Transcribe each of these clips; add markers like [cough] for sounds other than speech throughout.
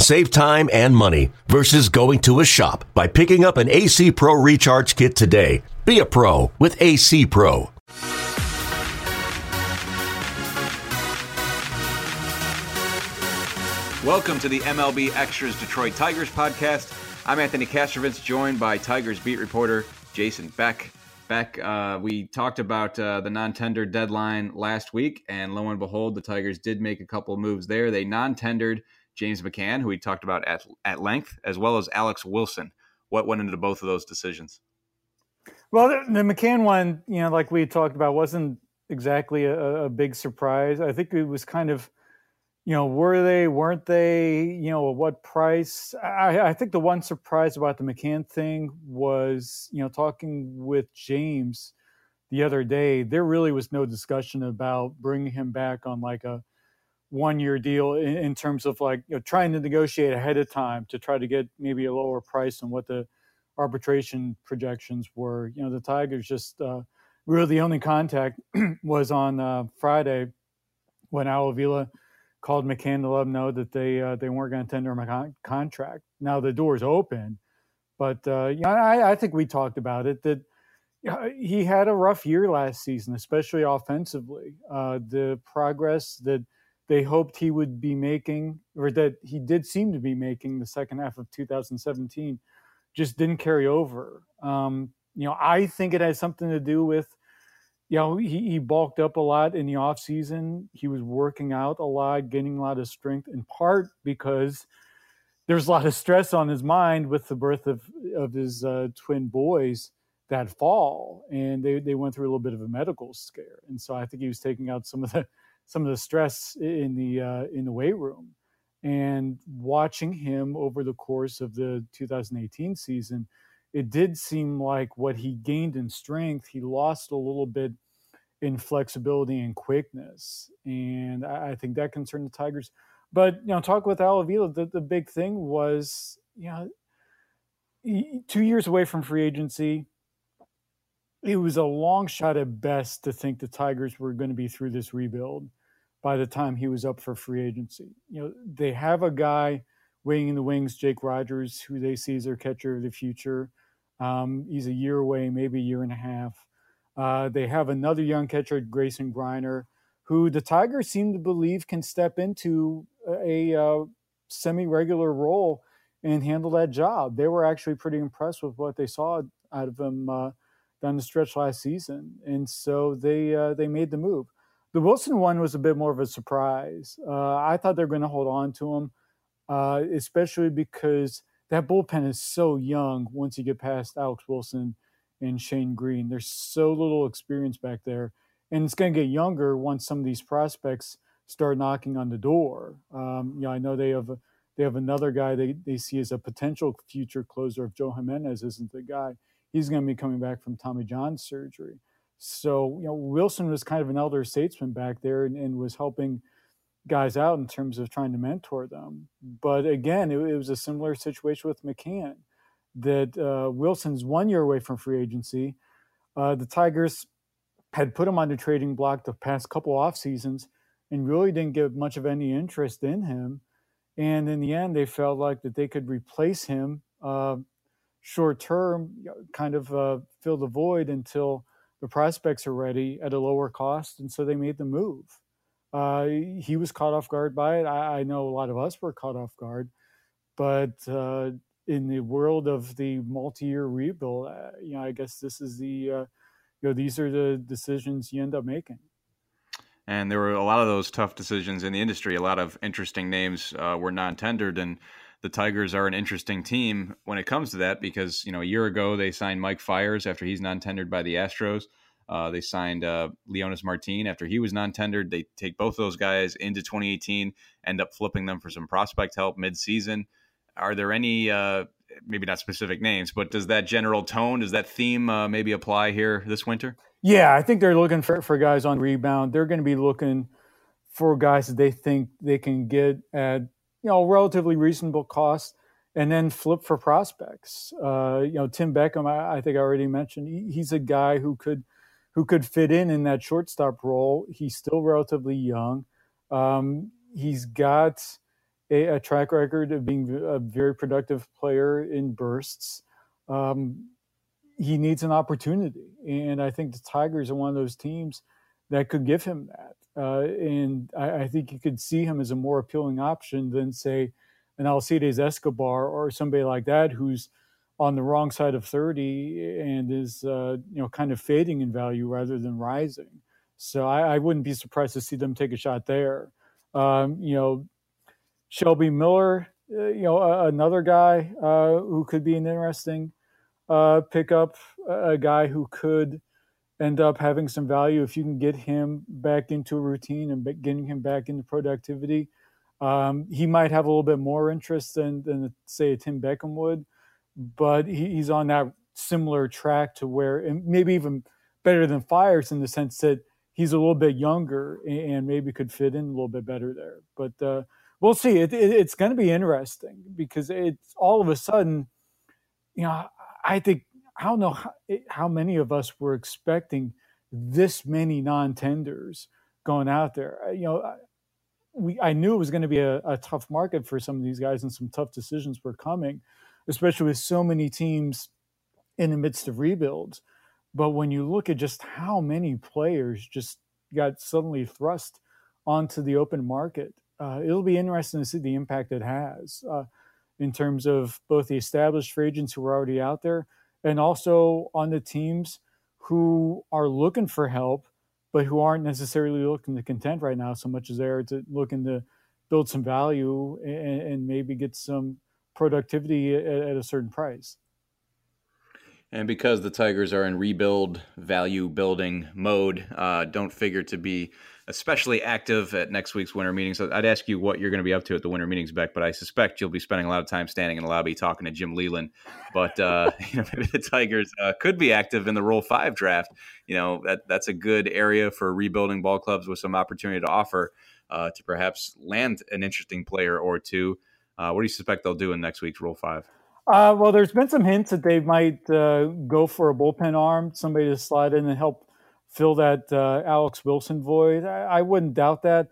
Save time and money versus going to a shop by picking up an AC Pro Recharge Kit today. Be a pro with AC Pro. Welcome to the MLB Extras Detroit Tigers podcast. I'm Anthony Castrovince, joined by Tigers beat reporter Jason Beck. Beck, uh, we talked about uh, the non-tender deadline last week, and lo and behold, the Tigers did make a couple moves there. They non-tendered James McCann, who we talked about at at length, as well as Alex Wilson. What went into both of those decisions? Well, the, the McCann one, you know, like we talked about, wasn't exactly a, a big surprise. I think it was kind of you know, were they, weren't they, you know, at what price? I, I, think the one surprise about the McCann thing was, you know, talking with James the other day, there really was no discussion about bringing him back on like a one year deal in, in terms of like, you know, trying to negotiate ahead of time to try to get maybe a lower price than what the arbitration projections were. You know, the Tigers just, uh, really the only contact [clears throat] was on uh, Friday when Al Avila – called McCann to let him know that they uh, they weren't going to tender him a con- contract. Now the door's open, but uh, you know, I, I, think we talked about it that he had a rough year last season, especially offensively. Uh, the progress that they hoped he would be making, or that he did seem to be making, the second half of 2017, just didn't carry over. Um, you know, I think it has something to do with you know, he, he bulked up a lot in the off season. He was working out a lot, gaining a lot of strength, in part because there's a lot of stress on his mind with the birth of of his uh, twin boys that fall, and they they went through a little bit of a medical scare, and so I think he was taking out some of the some of the stress in the uh, in the weight room, and watching him over the course of the 2018 season it did seem like what he gained in strength, he lost a little bit in flexibility and quickness. And I, think that concerned the Tigers. But, you know, talk with Al Avila, the, the big thing was, you know, he, two years away from free agency, it was a long shot at best to think the Tigers were going to be through this rebuild by the time he was up for free agency. You know, they have a guy waiting in the wings, Jake Rogers, who they see as their catcher of the future. Um, he's a year away, maybe a year and a half. Uh, they have another young catcher, Grayson Greiner, who the Tigers seem to believe can step into a, uh, semi-regular role and handle that job. They were actually pretty impressed with what they saw out of him uh, down the stretch last season, and so they uh, they made the move. The Wilson one was a bit more of a surprise. Uh, I thought they were going to hold on to him, uh, especially because that bullpen is so young once you get past Alex Wilson and Shane Greene, There's so little experience back there. And it's going to get younger once some of these prospects start knocking on the door. Um, you know, I know they have they have another guy they, they see as a potential future closer if Joe Jimenez isn't the guy. He's going to be coming back from Tommy John surgery. So, you know, Wilson was kind of an elder statesman back there and, and was helping – guys out in terms of trying to mentor them. But again, it, it was a similar situation with McCann that uh, Wilson's one year away from free agency. Uh, the Tigers had put him on the trading block the past couple off seasons and really didn't get much of any interest in him. And in the end, they felt like that they could replace him uh, short term, kind of uh, fill the void until the prospects are ready at a lower cost. And so they made the move uh, he was caught off guard by it. I, I, know a lot of us were caught off guard, but uh, in the world of the multi-year rebuild, uh, you know, I guess this is the, uh, you know, these are the decisions you end up making. And there were a lot of those tough decisions in the industry. A lot of interesting names uh, were non-tendered, and the Tigers are an interesting team when it comes to that because you know a year ago they signed Mike Fiers after he's non-tendered by the Astros. Uh, they signed uh, Leonys Martin after he was non-tendered. They take both those guys into 2018, end up flipping them for some prospect help mid-season. Are there any uh, maybe not specific names, but does that general tone, does that theme uh, maybe apply here this winter? Yeah, I think they're looking for, for guys on rebound. They're going to be looking for guys that they think they can get at you know relatively reasonable cost, and then flip for prospects. Uh, you know, Tim Beckham, I, I think I already mentioned, he, he's a guy who could who could fit in in that shortstop role. He's still relatively young. Um, he's got a, a, track record of being a very productive player in bursts. Um, he needs an opportunity, and I think the Tigers are one of those teams that could give him that. Uh, and I, I, think you could see him as a more appealing option than, say, an Alcides Escobar or somebody like that who's on the wrong side of 30 and is, uh, you know, kind of fading in value rather than rising. So I, I wouldn't be surprised to see them take a shot there. Um, you know, Shelby Miller, uh, you know, another guy uh, who could be an interesting uh, pickup, a guy who could end up having some value if you can get him back into a routine and getting him back into productivity. Um, he might have a little bit more interest than, than say a Tim Beckham would, but he, he's on that similar track to where, and maybe even better than Fiers in the sense that he's a little bit younger and maybe could fit in a little bit better there. But uh, we'll see. It, it, it's going to be interesting because it's all of a sudden, you know, I think I don't know how, how many of us were expecting this many non-tenders going out there. You know, we I knew it was going to be a, a tough market for some of these guys, and some tough decisions were coming, especially with so many teams in the midst of rebuilds. But when you look at just how many players just got suddenly thrust onto the open market, uh, it'll be interesting to see the impact it has uh, in terms of both the established free agents who are already out there and also on the teams who are looking for help, but who aren't necessarily looking to content right now so much as they're to looking to build some value and, and maybe get some productivity at, at a certain price. And because the Tigers are in rebuild value building mode, uh, don't figure to be especially active at next week's winter meetings. So I'd ask you what you're going to be up to at the winter meetings, Beck, but I suspect you'll be spending a lot of time standing in the lobby talking to Jim Leyland. But uh, [laughs] you know, maybe the Tigers uh, could be active in the Rule Five draft. You know, that that's a good area for rebuilding ball clubs with some opportunity to offer uh, to perhaps land an interesting player or two. Uh, what do you suspect they'll do in next week's Rule Five? Uh, well, there's been some hints that they might uh, go for a bullpen arm, somebody to slide in and help fill that uh, Alex Wilson void. I, I wouldn't doubt that.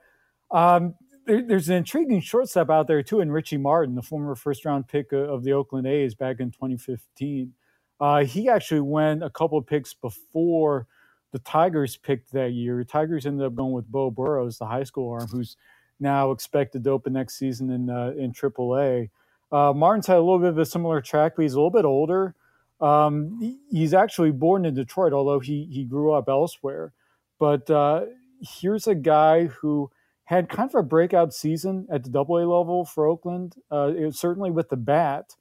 Um, there, there's an intriguing shortstop out there too, in Richie Martin, the former first round pick of the Oakland A's back in 2015. Uh, he actually went a couple picks before the Tigers picked that year. Tigers ended up going with Beau Burrows, the high school arm, who's now expected to open next season in uh, in AAA. Uh, Martin's had a little bit of a similar track, but he's a little bit older. Um, he's actually born in Detroit, although he he grew up elsewhere. But uh, here's a guy who had kind of a breakout season at the Double A level for Oakland. Uh, it certainly with the bat.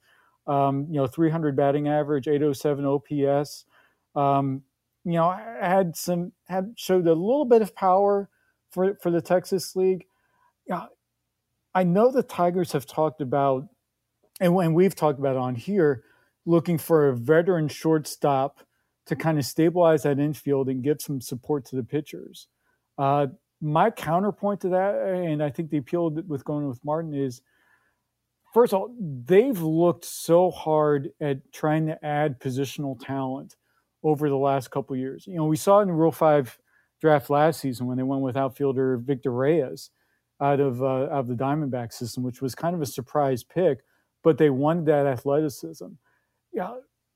Um, you know, 300 batting average, 807 OPS. Um, you know, had some had showed a little bit of power for for the Texas League. Yeah, I know the Tigers have talked about, and when we've talked about on here looking for a veteran shortstop to kind of stabilize that infield and give some support to the pitchers. Uh, my counterpoint to that, and I think the appeal with going with Martin is first of all, they've looked so hard at trying to add positional talent over the last couple years. You know, we saw it in the Rule 5 draft last season when they went with outfielder Victor Reyes out of, uh, out of the Diamondback system, which was kind of a surprise pick, but they wanted that athleticism yeah,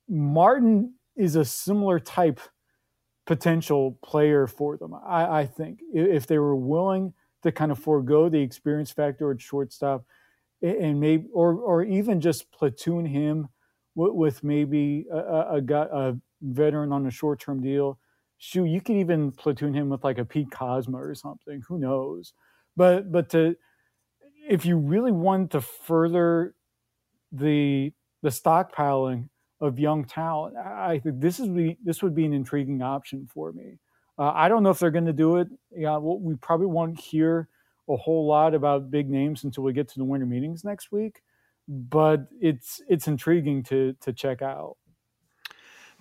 Martin is a similar type potential player for them. I, I, think if they were willing to kind of forego the experience factor at shortstop, and maybe or or even just platoon him with, with maybe a, a, a, veteran on a short term deal. Shoot, you could even platoon him with like a Pete Kozma or something. Who knows? But but to if you really want to further the the stockpiling of young talent. I think this is this would be an intriguing option for me. Uh, I don't know if they're going to do it. Yeah, well, we probably won't hear a whole lot about big names until we get to the winter meetings next week. but it's it's intriguing to to check out.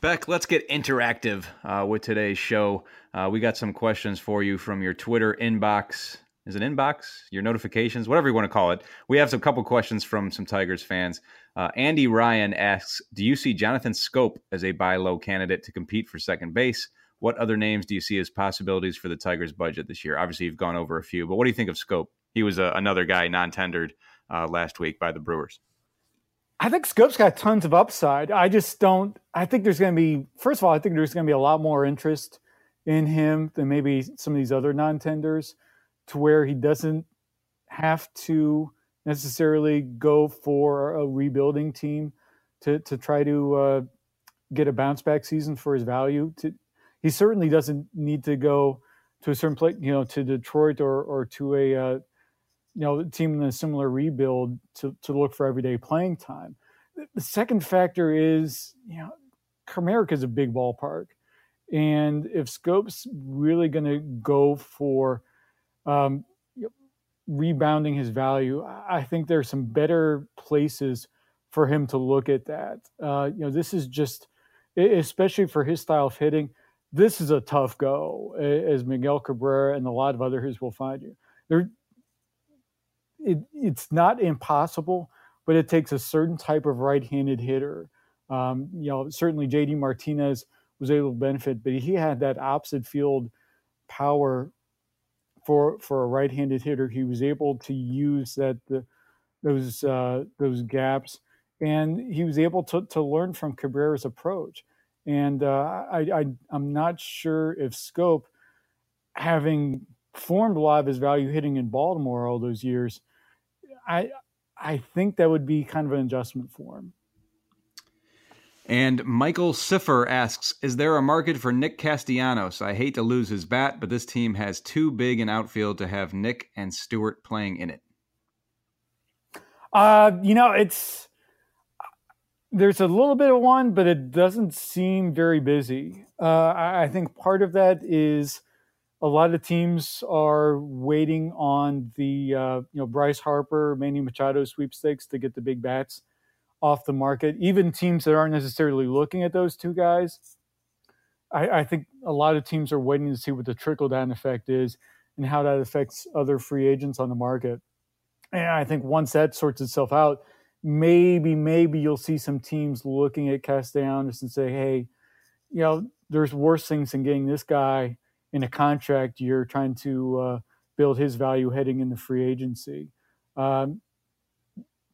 Beck, let's get interactive uh, with today's show. Uh, we got some questions for you from your Twitter inbox. Is it inbox? Your notifications, whatever you want to call it. We have some couple questions from some Tigers fans. Uh, Andy Ryan asks, "Do you see Jonathan Schoop as a buy low candidate to compete for second base? What other names do you see as possibilities for the Tigers' budget this year? Obviously, you've gone over a few, but what do you think of Schoop? He was a, uh, another guy non-tendered uh, last week by the Brewers. I think Schoop's got tons of upside. I just don't. I think there's going to be. First of all, I think there's going to be a lot more interest in him than maybe some of these other non-tenders, to where he doesn't have to necessarily go for a rebuilding team to to try to uh, get a bounce back season for his value. To he certainly doesn't need to go to a certain place, you know, to Detroit or or to a uh, you know team in a similar rebuild to to look for everyday playing time. The second factor is you know, Comerica is a big ballpark, and if Schoop's really going to go for um, rebounding his value, I think there's some better places for him to look at that. Uh, you know, this is just, especially for his style of hitting, this is a tough go, as Miguel Cabrera and a lot of others will find you. There, it, it's not impossible, but it takes a certain type of right-handed hitter. Um, you know, certainly JD Martinez was able to benefit, but he had that opposite field power for for a right-handed hitter. He was able to use that the, those uh, those gaps, and he was able to to learn from Cabrera's approach. And uh, I, I I'm not sure if Schoop, having formed a lot of his value hitting in Baltimore all those years, I I think that would be kind of an adjustment for him. And Michael Siffer asks, "Is there a market for Nick Castellanos? I hate to lose his bat, but this team has too big an outfield to have Nick and Stewart playing in it." Uh, you know, it's there's a little bit of one, but it doesn't seem very busy. Uh, I, think part of that is a lot of teams are waiting on the uh, you know Bryce Harper, Manny Machado sweepstakes to get the big bats off the market. Even teams that aren't necessarily looking at those two guys, I, I think a lot of teams are waiting to see what the trickle down effect is and how that affects other free agents on the market. And I think once that sorts itself out, maybe maybe you'll see some teams looking at Castellanos and say, hey, you know, there's worse things than getting this guy in a contract year trying to uh, build his value heading into free agency. Um,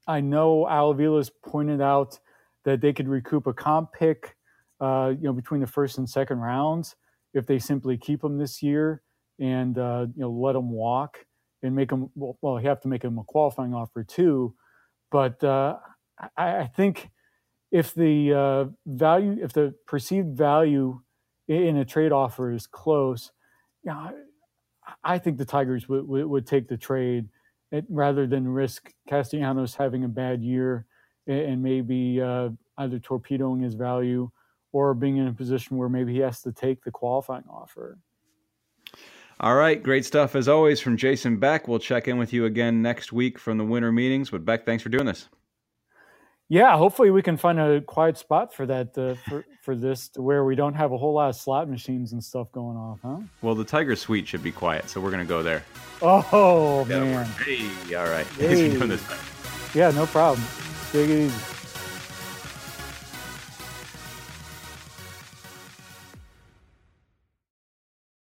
I know Al Avila's pointed out that they could recoup a comp pick, uh, you know, between the first and second rounds if they simply keep him this year and uh, you know let him walk and make him well, well. You have to make him a qualifying offer too, but uh, I, I, think if the uh, value, if the perceived value in a trade offer is close, yeah, I think the Tigers would, would, would take the trade it, rather than risk Castellanos having a bad year and maybe uh, either torpedoing his value or being in a position where maybe he has to take the qualifying offer. All right, great stuff as always from Jason Beck. We'll check in with you again next week from the winter meetings. But Beck, thanks for doing this yeah, hopefully we can find a quiet spot for that uh, for for this to where we don't have a whole lot of slot machines and stuff going off, huh? Well, the Tiger Suite should be quiet, so we're gonna go there. Oh man! Hey, all right. [laughs] Hey. Thanks for doing this. Yeah, no problem. Take it easy.